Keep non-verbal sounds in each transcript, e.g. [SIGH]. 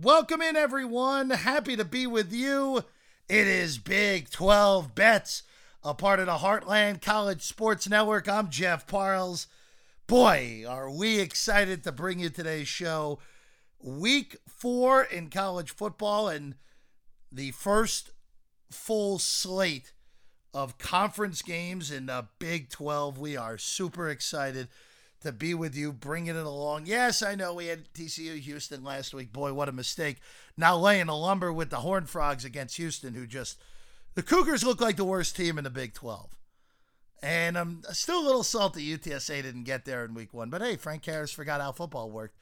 Welcome in, everyone. Happy to be with you. It is Big 12 Bets, a part of the Heartland College Sports Network. I'm Jeff Parles. Boy, are we excited to bring you today's show. Week four in college football and the first full slate of conference games in the Big 12. We are super excited to be with you, bringing it along. Yes, I know we had TCU Houston last week. Boy, what a mistake. Now laying the lumber with the Horned Frogs against Houston, who just. The Cougars look like the worst team in the Big 12. And I'm still a little salty UTSA didn't get there in week one. But hey, Frank Harris forgot how football worked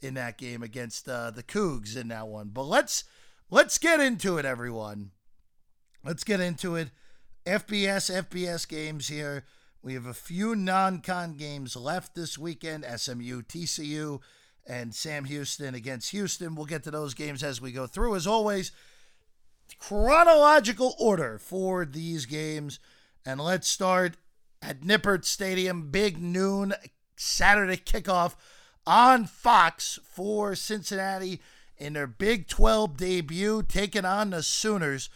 in that game against uh, the Cougs in that one. But let's let's get into it, everyone. Let's get into it. FBS, FBS games here. We have a few non con games left this weekend SMU, TCU, and Sam Houston against Houston. We'll get to those games as we go through. As always, chronological order for these games. And let's start at Nippert Stadium, big noon Saturday kickoff on Fox for Cincinnati in their Big 12 debut, taking on the Sooners.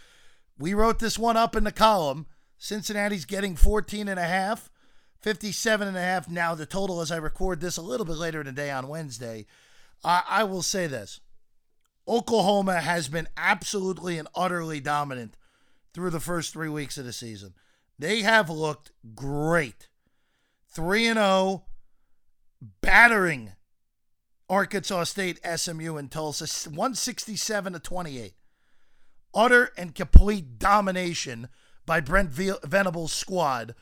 We wrote this one up in the column. Cincinnati's getting 14 and a half, 57 and a half. Now the total as I record this a little bit later in the day on Wednesday. I, I will say this. Oklahoma has been absolutely and utterly dominant through the first three weeks of the season. They have looked great. 3 and 0, battering Arkansas State, SMU, and Tulsa, 167 to 28. Utter and complete domination by Brent Venables' squad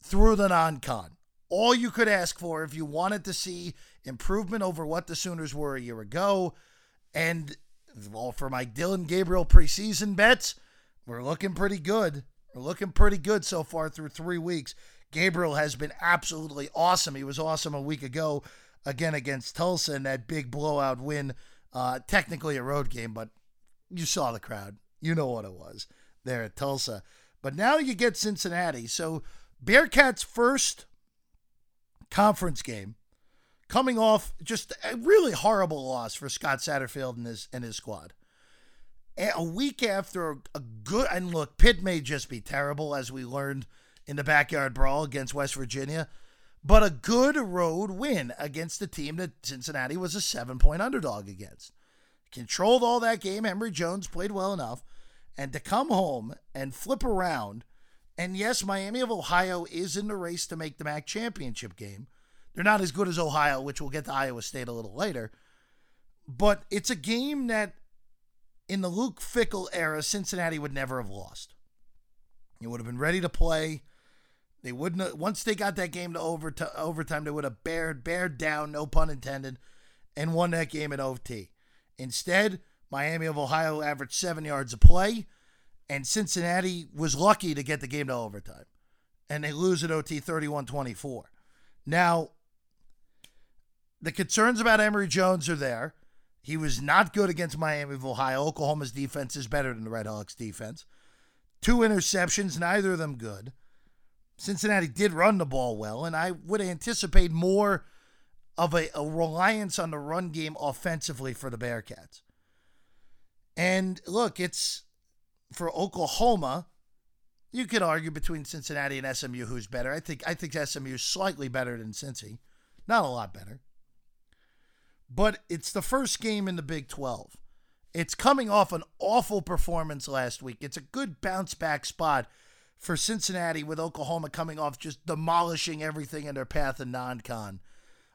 through the non con. All you could ask for if you wanted to see improvement over what the Sooners were a year ago. And well, for my Dillon Gabriel preseason bets, we're looking pretty good. We're looking pretty good so far through three weeks. Gabriel has been absolutely awesome. He was awesome a week ago, again against Tulsa in that big blowout win. Uh, technically a road game, but you saw the crowd. You know what it was there at Tulsa. But now you get Cincinnati. So Bearcats' first conference game coming off just a really horrible loss for Scott Satterfield and his and his squad. A week after a good and look, Pitt may just be terrible as we learned in the backyard brawl against West Virginia, but a good road win against a team that Cincinnati was a seven point underdog against. Controlled all that game. Emory Jones played well enough and to come home and flip around. And yes, Miami of Ohio is in the race to make the MAC championship game. They're not as good as Ohio, which we'll get to Iowa State a little later. But it's a game that in the Luke Fickell era, Cincinnati would never have lost. It would have been ready to play. They wouldn't have, once they got that game to over to overtime, they would have bared bared down, no pun intended, and won that game at OT. Instead, Miami of Ohio averaged seven yards a play, and Cincinnati was lucky to get the game to overtime. And they lose at OT 31 24. Now, the concerns about Emory Jones are there. He was not good against Miami of Ohio. Oklahoma's defense is better than the Red Hawks' defense. Two interceptions, neither of them good. Cincinnati did run the ball well, and I would anticipate more of a, a reliance on the run game offensively for the Bearcats. And look, it's for Oklahoma. You could argue between Cincinnati and SMU who's better. I think I think SMU is slightly better than Cincy, not a lot better. But it's the first game in the Big 12. It's coming off an awful performance last week. It's a good bounce back spot for Cincinnati with Oklahoma coming off just demolishing everything in their path in non-con.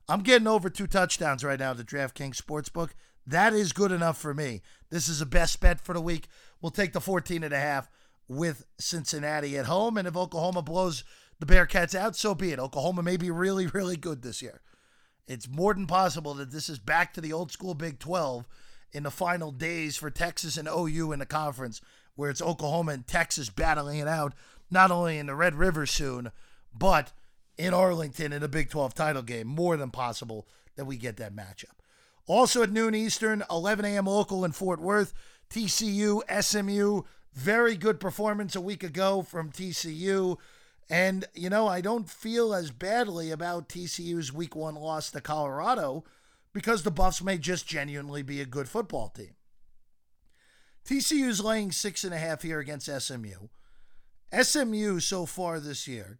I'm getting over two touchdowns right now at the DraftKings Sportsbook. That is good enough for me. This is a best bet for the week. We'll take the 14 and a half with Cincinnati at home. And if Oklahoma blows the Bearcats out, so be it. Oklahoma may be really, really good this year. It's more than possible that this is back to the old school Big 12 in the final days for Texas and OU in the conference, where it's Oklahoma and Texas battling it out, not only in the Red River soon, but in Arlington in a Big 12 title game. More than possible that we get that matchup. Also at noon Eastern, 11 a.m. local in Fort Worth, TCU, SMU. Very good performance a week ago from TCU. And, you know, I don't feel as badly about TCU's week one loss to Colorado because the Buffs may just genuinely be a good football team. TCU's laying six and a half here against SMU. SMU so far this year,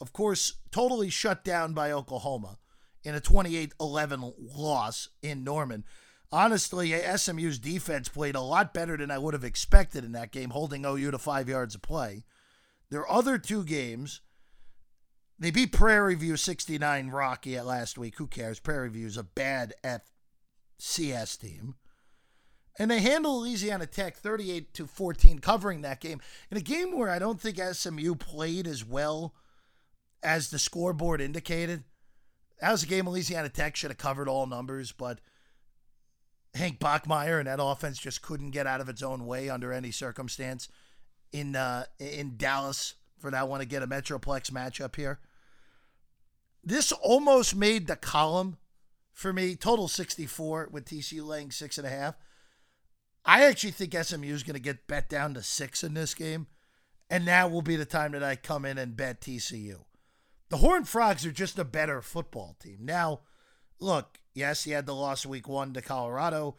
of course, totally shut down by Oklahoma in a 28 11 loss in Norman. Honestly, SMU's defense played a lot better than I would have expected in that game, holding OU to five yards of play. Their other two games, they beat Prairie View 69 Rocky at last week. Who cares? Prairie View is a bad FCS team. And they handled Louisiana Tech 38 to 14, covering that game in a game where I don't think SMU played as well as the scoreboard indicated. That was a game Louisiana Tech should have covered all numbers, but Hank Bachmeier and that offense just couldn't get out of its own way under any circumstance in uh, in Dallas for that one to get a Metroplex matchup here. This almost made the column for me. Total 64 with TCU laying six and a half. I actually think SMU is going to get bet down to six in this game. And now will be the time that I come in and bet TCU. The Horned Frogs are just a better football team. Now, look, yes, he had the loss week one to Colorado.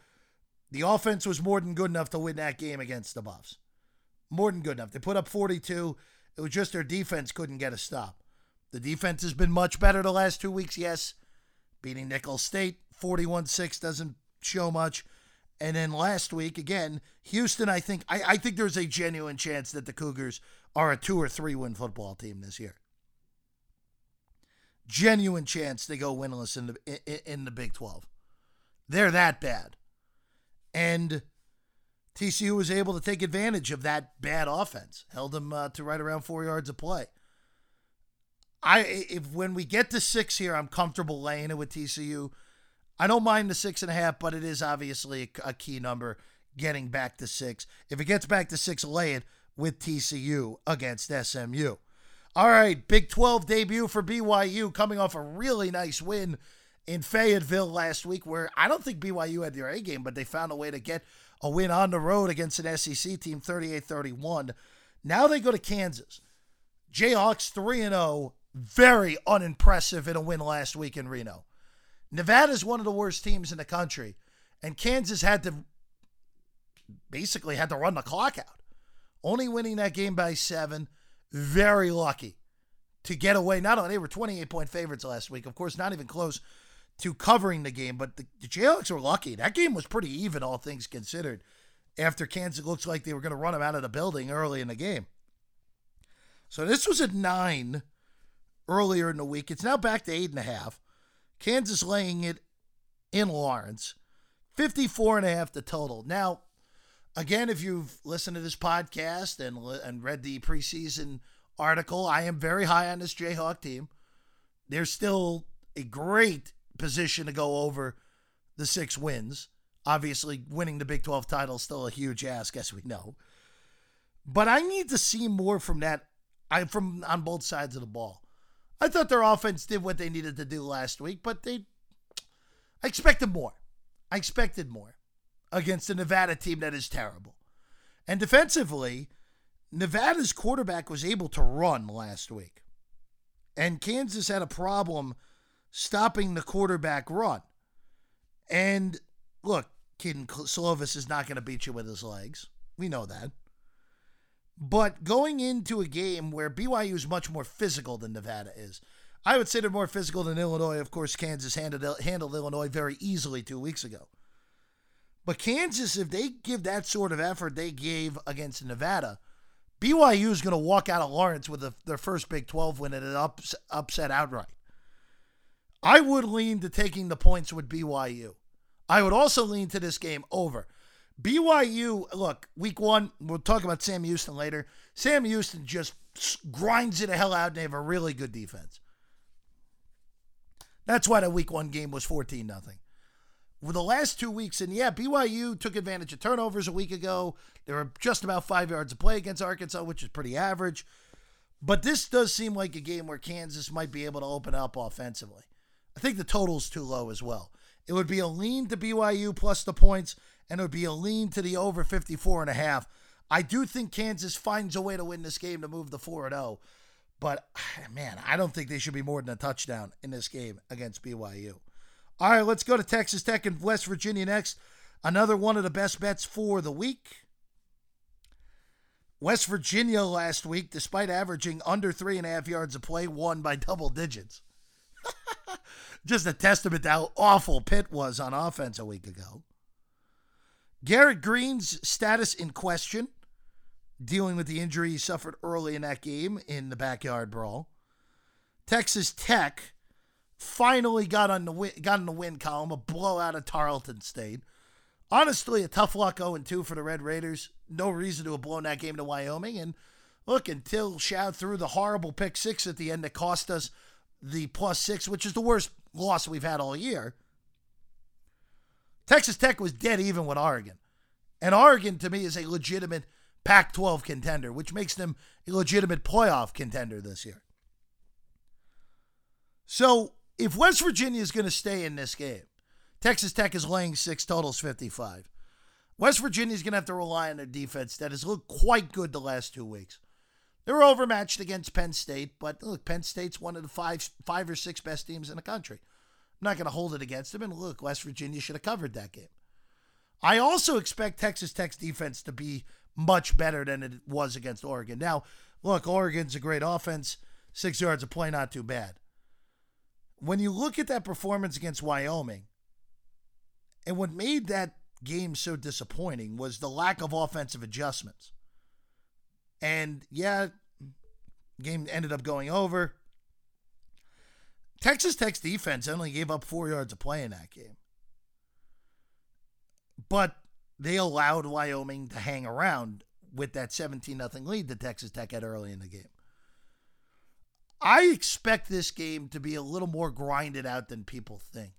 The offense was more than good enough to win that game against the Buffs. More than good enough. They put up 42. It was just their defense couldn't get a stop. The defense has been much better the last two weeks, yes. Beating Nicholls State 41 6 doesn't show much. And then last week, again, Houston, I think I, I think there's a genuine chance that the Cougars are a two or three win football team this year genuine chance they go winless in the in the Big 12. They're that bad. And TCU was able to take advantage of that bad offense. Held them uh, to right around 4 yards of play. I if when we get to 6 here, I'm comfortable laying it with TCU. I don't mind the six and a half, but it is obviously a, a key number getting back to six. If it gets back to six, lay it with TCU against SMU. All right, Big 12 debut for BYU coming off a really nice win in Fayetteville last week, where I don't think BYU had their A game, but they found a way to get a win on the road against an SEC team 38 31. Now they go to Kansas. Jayhawks 3 0, very unimpressive in a win last week in Reno. Nevada is one of the worst teams in the country, and Kansas had to basically had to run the clock out. Only winning that game by seven very lucky to get away. Not only they were 28 point favorites last week, of course, not even close to covering the game, but the, the Jayhawks were lucky. That game was pretty even, all things considered, after Kansas looks like they were going to run them out of the building early in the game. So this was at nine earlier in the week. It's now back to eight and a half. Kansas laying it in Lawrence. 54 and a half the total. Now, again, if you've listened to this podcast and and read the preseason article, I am very high on this Jayhawk team. They're still a great position to go over the six wins. Obviously, winning the Big 12 title is still a huge ask, as we know. But I need to see more from that. I from on both sides of the ball. I thought their offense did what they needed to do last week, but they I expected more. I expected more against a Nevada team that is terrible. And defensively, Nevada's quarterback was able to run last week. And Kansas had a problem stopping the quarterback run. And look, Kedon Slovis is not going to beat you with his legs. We know that. But going into a game where BYU is much more physical than Nevada is, I would say they're more physical than Illinois. Of course, Kansas handled, handled Illinois very easily two weeks ago. But Kansas, if they give that sort of effort they gave against Nevada, BYU is going to walk out of Lawrence with a, their first Big 12 win and it ups, upset outright. I would lean to taking the points with BYU. I would also lean to this game over. BYU, look, week one, we'll talk about Sam Houston later. Sam Houston just grinds it the hell out and they have a really good defense. That's why the week one game was 14 nothing the last two weeks, and yeah, BYU took advantage of turnovers a week ago. They were just about five yards of play against Arkansas, which is pretty average. But this does seem like a game where Kansas might be able to open up offensively. I think the total's too low as well. It would be a lean to BYU plus the points, and it would be a lean to the over 54 and a half. I do think Kansas finds a way to win this game to move the 4 0. But [SIGHS] man, I don't think they should be more than a touchdown in this game against BYU. All right, let's go to Texas Tech and West Virginia next. Another one of the best bets for the week. West Virginia last week, despite averaging under three and a half yards of play, won by double digits. [LAUGHS] Just a testament to how awful Pitt was on offense a week ago. Garrett Greene's status in question, dealing with the injury he suffered early in that game in the backyard brawl. Texas Tech finally got on the win, got in the win column, a blowout of Tarleton State. Honestly, a tough luck 0 2 for the Red Raiders. No reason to have blown that game to Wyoming. And look, until Shad threw the horrible pick six at the end that cost us the plus six, which is the worst loss we've had all year. Texas Tech was dead even with Oregon. And Oregon, to me, is a legitimate Pac 12 contender, which makes them a legitimate playoff contender this year. So if West Virginia is going to stay in this game, Texas Tech is laying six, totals 55. West Virginia is going to have to rely on their defense that has looked quite good the last two weeks. They were overmatched against Penn State, but look, Penn State's one of the five, five or six best teams in the country. I'm not going to hold it against them. And look, West Virginia should have covered that game. I also expect Texas Tech's defense to be much better than it was against Oregon. Now, look, Oregon's a great offense. Six yards of play, not too bad. When you look at that performance against Wyoming, and what made that game so disappointing was the lack of offensive adjustments. And yeah, game ended up going over. Texas Tech's defense only gave up four yards of play in that game. But they allowed Wyoming to hang around with that 17 0 lead that Texas Tech had early in the game. I expect this game to be a little more grinded out than people think.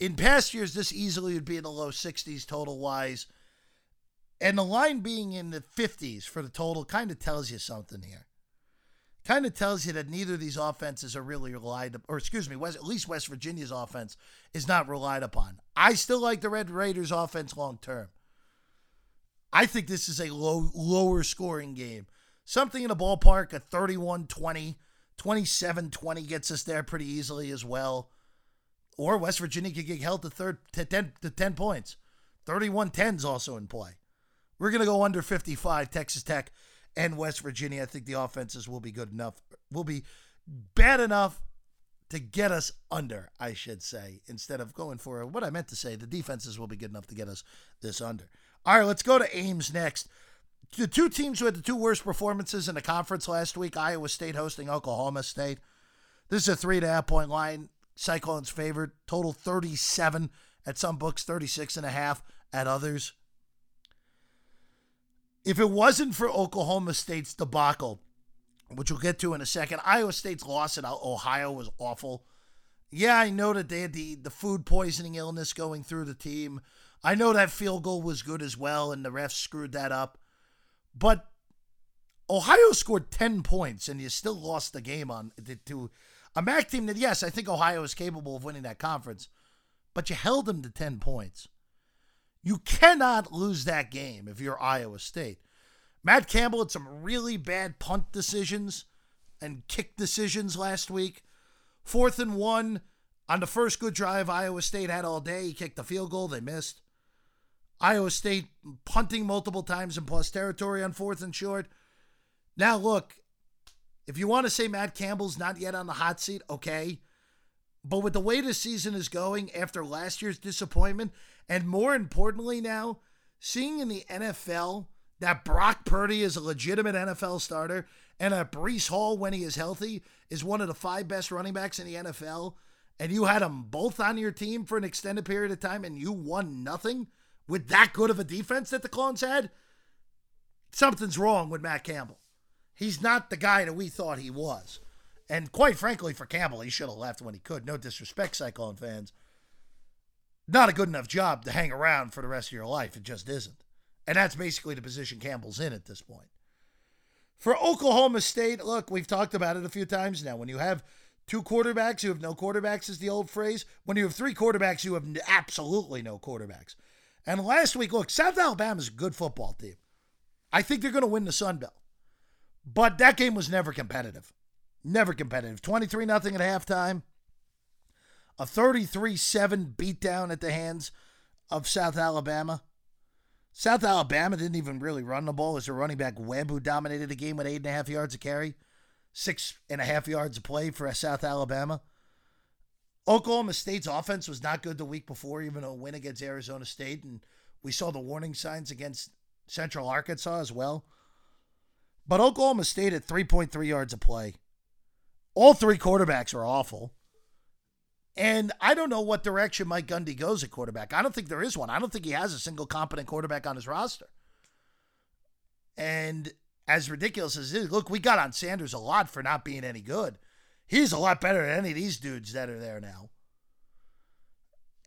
In past years, this easily would be in the low 60s total wise. And the line being in the 50s for the total kind of tells you something here. Kind of tells you that neither of these offenses are really relied or excuse me, West, at least West Virginia's offense is not relied upon. I still like the Red Raiders offense long term. I think this is a low lower scoring game. Something in the ballpark of 31 20 27 20 gets us there pretty easily as well. Or West Virginia could get held to, third, to, 10, to 10 points. 31 10 is also in play. We're going to go under 55, Texas Tech and West Virginia. I think the offenses will be good enough, will be bad enough to get us under, I should say, instead of going for what I meant to say. The defenses will be good enough to get us this under. All right, let's go to Ames next. The two teams who had the two worst performances in the conference last week Iowa State hosting Oklahoma State. This is a three and a half point line. Cyclones favored. Total 37 at some books, 36 and a half at others. If it wasn't for Oklahoma State's debacle, which we'll get to in a second, Iowa State's loss at Ohio was awful. Yeah, I know that they had the, the food poisoning illness going through the team. I know that field goal was good as well, and the refs screwed that up. But Ohio scored 10 points, and you still lost the game on to a MAC team that, yes, I think Ohio is capable of winning that conference, but you held them to 10 points. You cannot lose that game if you're Iowa State. Matt Campbell had some really bad punt decisions and kick decisions last week. Fourth and one on the first good drive Iowa State had all day. He kicked the field goal, they missed. Iowa State punting multiple times in plus territory on fourth and short. Now, look, if you want to say Matt Campbell's not yet on the hot seat, okay. But with the way the season is going after last year's disappointment, and more importantly now, seeing in the NFL that Brock Purdy is a legitimate NFL starter and that Breece Hall, when he is healthy, is one of the five best running backs in the NFL, and you had them both on your team for an extended period of time and you won nothing with that good of a defense that the Clones had, something's wrong with Matt Campbell. He's not the guy that we thought he was. And quite frankly, for Campbell, he should have left when he could. No disrespect, Cyclone fans. Not a good enough job to hang around for the rest of your life. It just isn't. And that's basically the position Campbell's in at this point. For Oklahoma State, look, we've talked about it a few times now. When you have two quarterbacks, you have no quarterbacks, is the old phrase. When you have three quarterbacks, you have absolutely no quarterbacks. And last week, look, South Alabama's a good football team. I think they're going to win the Sun Belt. But that game was never competitive. Never competitive. 23 nothing at halftime. a 33 7 beatdown at the hands of South Alabama. South Alabama didn't even really run the ball. It was a running back Webb who dominated the game with eight and a half yards of carry, six and a half yards of play for South Alabama. Oklahoma State's offense was not good the week before, even a win against Arizona State, and we saw the warning signs against Central Arkansas as well. But Oklahoma State at 3.3 yards of play. All three quarterbacks are awful. And I don't know what direction Mike Gundy goes at quarterback. I don't think there is one. I don't think he has a single competent quarterback on his roster. And as ridiculous as it is, look, we got on Sanders a lot for not being any good. He's a lot better than any of these dudes that are there now.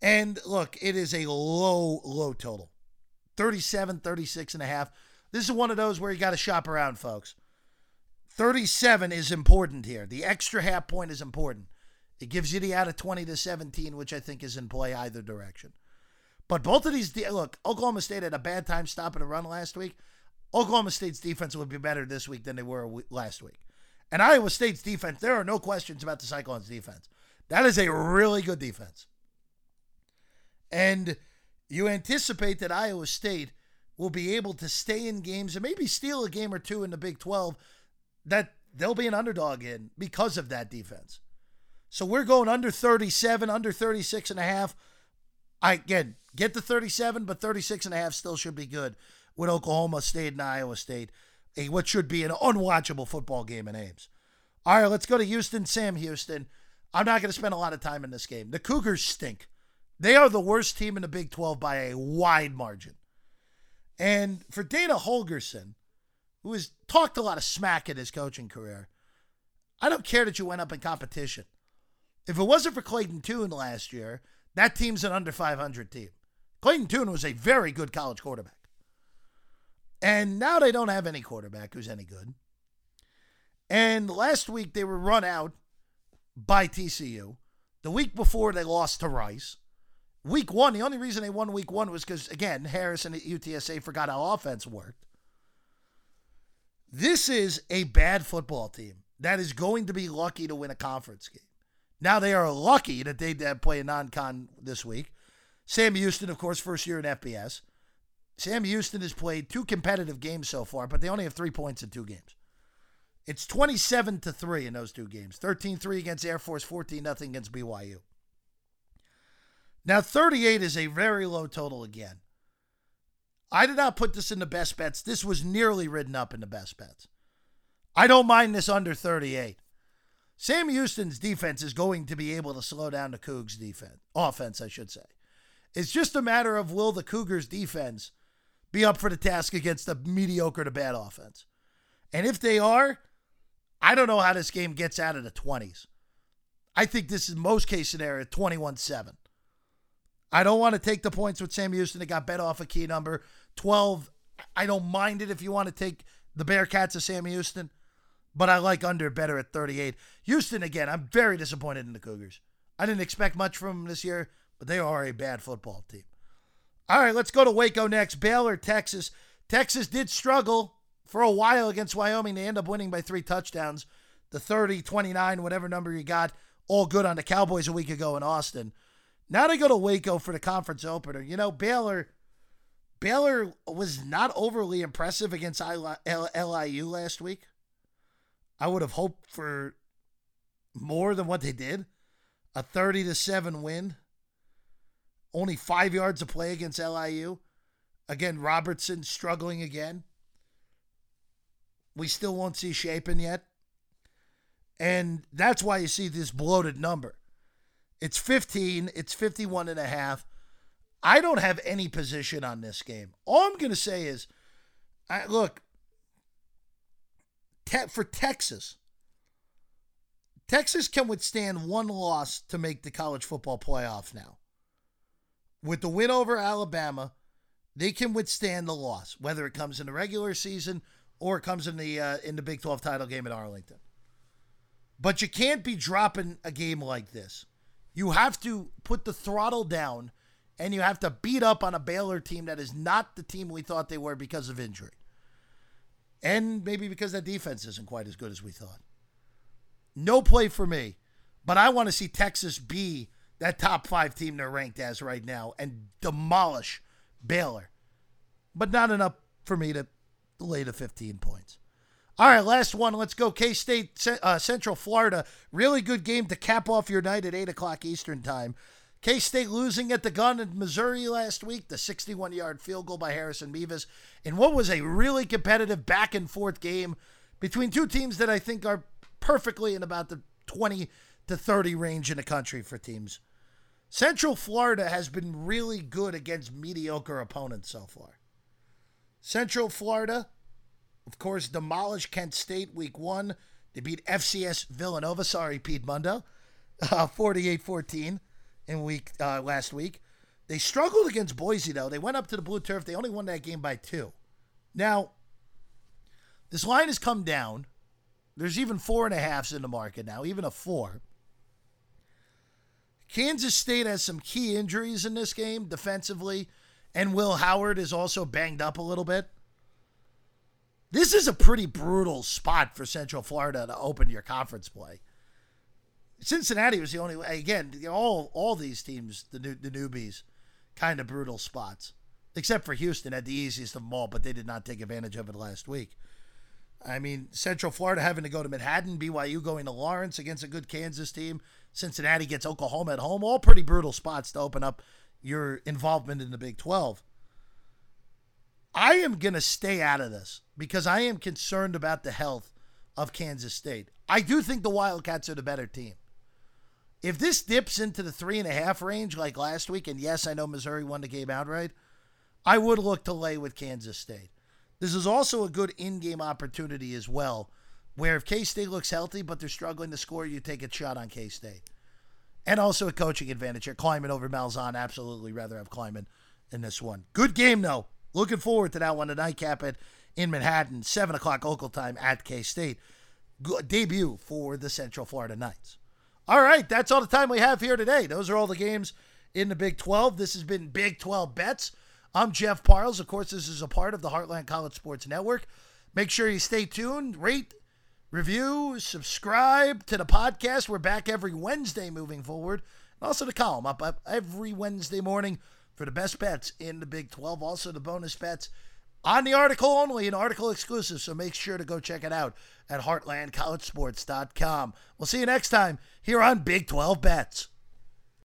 And look, it is a low, low total 37, 36 and a half. This is one of those where you got to shop around, folks. 37 is important here. The extra half point is important. It gives you the out of 20 to 17, which I think is in play either direction. But both of these, look, Oklahoma State had a bad time stopping a run last week. Oklahoma State's defense would be better this week than they were last week. And Iowa State's defense, there are no questions about the Cyclones' defense. That is a really good defense. And you anticipate that Iowa State will be able to stay in games and maybe steal a game or two in the Big 12 that they'll be an underdog in because of that defense. So we're going under 37, under 36 and a half. I again get the 37, but 36 and a half still should be good with Oklahoma State and Iowa State. A what should be an unwatchable football game in Ames. All right, let's go to Houston. Sam Houston. I'm not going to spend a lot of time in this game. The Cougars stink. They are the worst team in the Big 12 by a wide margin. And for Dana Holgorsen, who has talked a lot of smack in his coaching career, I don't care that you went up in competition. If it wasn't for Clayton Tune last year, that team's an under 500 team. Clayton Tune was a very good college quarterback. And now they don't have any quarterback who's any good. And last week they were run out by TCU. The week before they lost to Rice. Week one, the only reason they won week one was because, again, Harrison at UTSA forgot how offense worked. This is a bad football team that is going to be lucky to win a conference game. Now they are lucky that they play a non-con this week. Sam Houston, of course, first year in FBS. Sam Houston has played two competitive games so far, but they only have three points in two games. It's 27 to 3 in those two games. 13-3 against Air Force, 14 nothing against BYU. Now 38 is a very low total again. I did not put this in the best bets. This was nearly written up in the best bets. I don't mind this under 38. Sam Houston's defense is going to be able to slow down the Cougs' defense, offense, I should say. It's just a matter of will the Cougars' defense be up for the task against a mediocre to bad offense. And if they are, I don't know how this game gets out of the 20s. I think this is most case scenario 21 7. I don't want to take the points with Sam Houston. They got bet off a key number 12. I don't mind it if you want to take the Bearkats of Sam Houston but I like under better at 38. Houston, again, I'm very disappointed in the Cougars. I didn't expect much from them this year, but they are a bad football team. All right, let's go to Waco next. Baylor, Texas. Texas did struggle for a while against Wyoming. They end up winning by three touchdowns. The 30, 29, whatever number you got, all good on the Cowboys a week ago in Austin. Now they go to Waco for the conference opener. You know, Baylor Baylor was not overly impressive against LIU last week. I would have hoped for more than what they did. A 30 to 7 win. Only five yards of play against LIU. Again, Robertson struggling again. We still won't see Shapen yet. And that's why you see this bloated number. It's 15, it's 51 and a half. I don't have any position on this game. All I'm going to say is I, look, te- for Texas, Texas can withstand one loss to make the college football playoff now. With the win over Alabama, they can withstand the loss, whether it comes in the regular season or it comes in the uh, in the Big 12 title game at Arlington. But you can't be dropping a game like this. You have to put the throttle down and you have to beat up on a Baylor team that is not the team we thought they were because of injury. And maybe because that defense isn't quite as good as we thought. No play for me, but I want to see Texas be that top five team they're ranked as right now and demolish Baylor. But not enough for me to lay the 15 points. All right, last one. Let's go. K State, uh, Central Florida. Really good game to cap off your night at 8 o'clock Eastern Time. K State losing at the gun in Missouri last week, the 61 yard field goal by Harrison Mevis, in what was a really competitive back and forth game between two teams that I think are perfectly in about the 20 to 30 range in the country for teams. Central Florida has been really good against mediocre opponents so far. Central Florida, of course, demolished Kent State week one. They beat FCS Villanova, sorry, Pete Mundo, uh, 48 uh, 14 in week uh, last week. They struggled against Boise, though. They went up to the blue turf. They only won that game by two. Now, this line has come down. There's even four and a halfs in the market now, even a four. Kansas State has some key injuries in this game defensively, and Will Howard is also banged up a little bit. This is a pretty brutal spot for Central Florida to open your conference play. Cincinnati was the only. Again, all all these teams, the new, the newbies, kind of brutal spots, except for Houston had the easiest of them all, but they did not take advantage of it last week. I mean, Central Florida having to go to Manhattan, BYU going to Lawrence against a good Kansas team, Cincinnati gets Oklahoma at home, all pretty brutal spots to open up your involvement in the Big 12. I am going to stay out of this because I am concerned about the health of Kansas State. I do think the Wildcats are the better team. If this dips into the three and a half range like last week, and yes, I know Missouri won the game outright, I would look to lay with Kansas State. This is also a good in game opportunity as well, where if K State looks healthy but they're struggling to score, you take a shot on K State. And also a coaching advantage here. Klieman over Malzahn. Absolutely rather have Klieman in this one. Good game, though. Looking forward to that one. The nightcap it in Manhattan, 7 o'clock local time at K State. Debut for the Central Florida Knights. All right, that's all the time we have here today. Those are all the games in the Big 12. This has been Big 12 Bets. I'm Jeff Parles. Of course, this is a part of the Heartland College Sports Network. Make sure you stay tuned, rate, review, subscribe to the podcast. We're back every Wednesday moving forward. And also the column up every Wednesday morning for the best bets in the Big 12. Also the bonus bets on the article only, an article exclusive. So make sure to go check it out at heartlandcollegesports.com. We'll see you next time here on Big 12 Bets.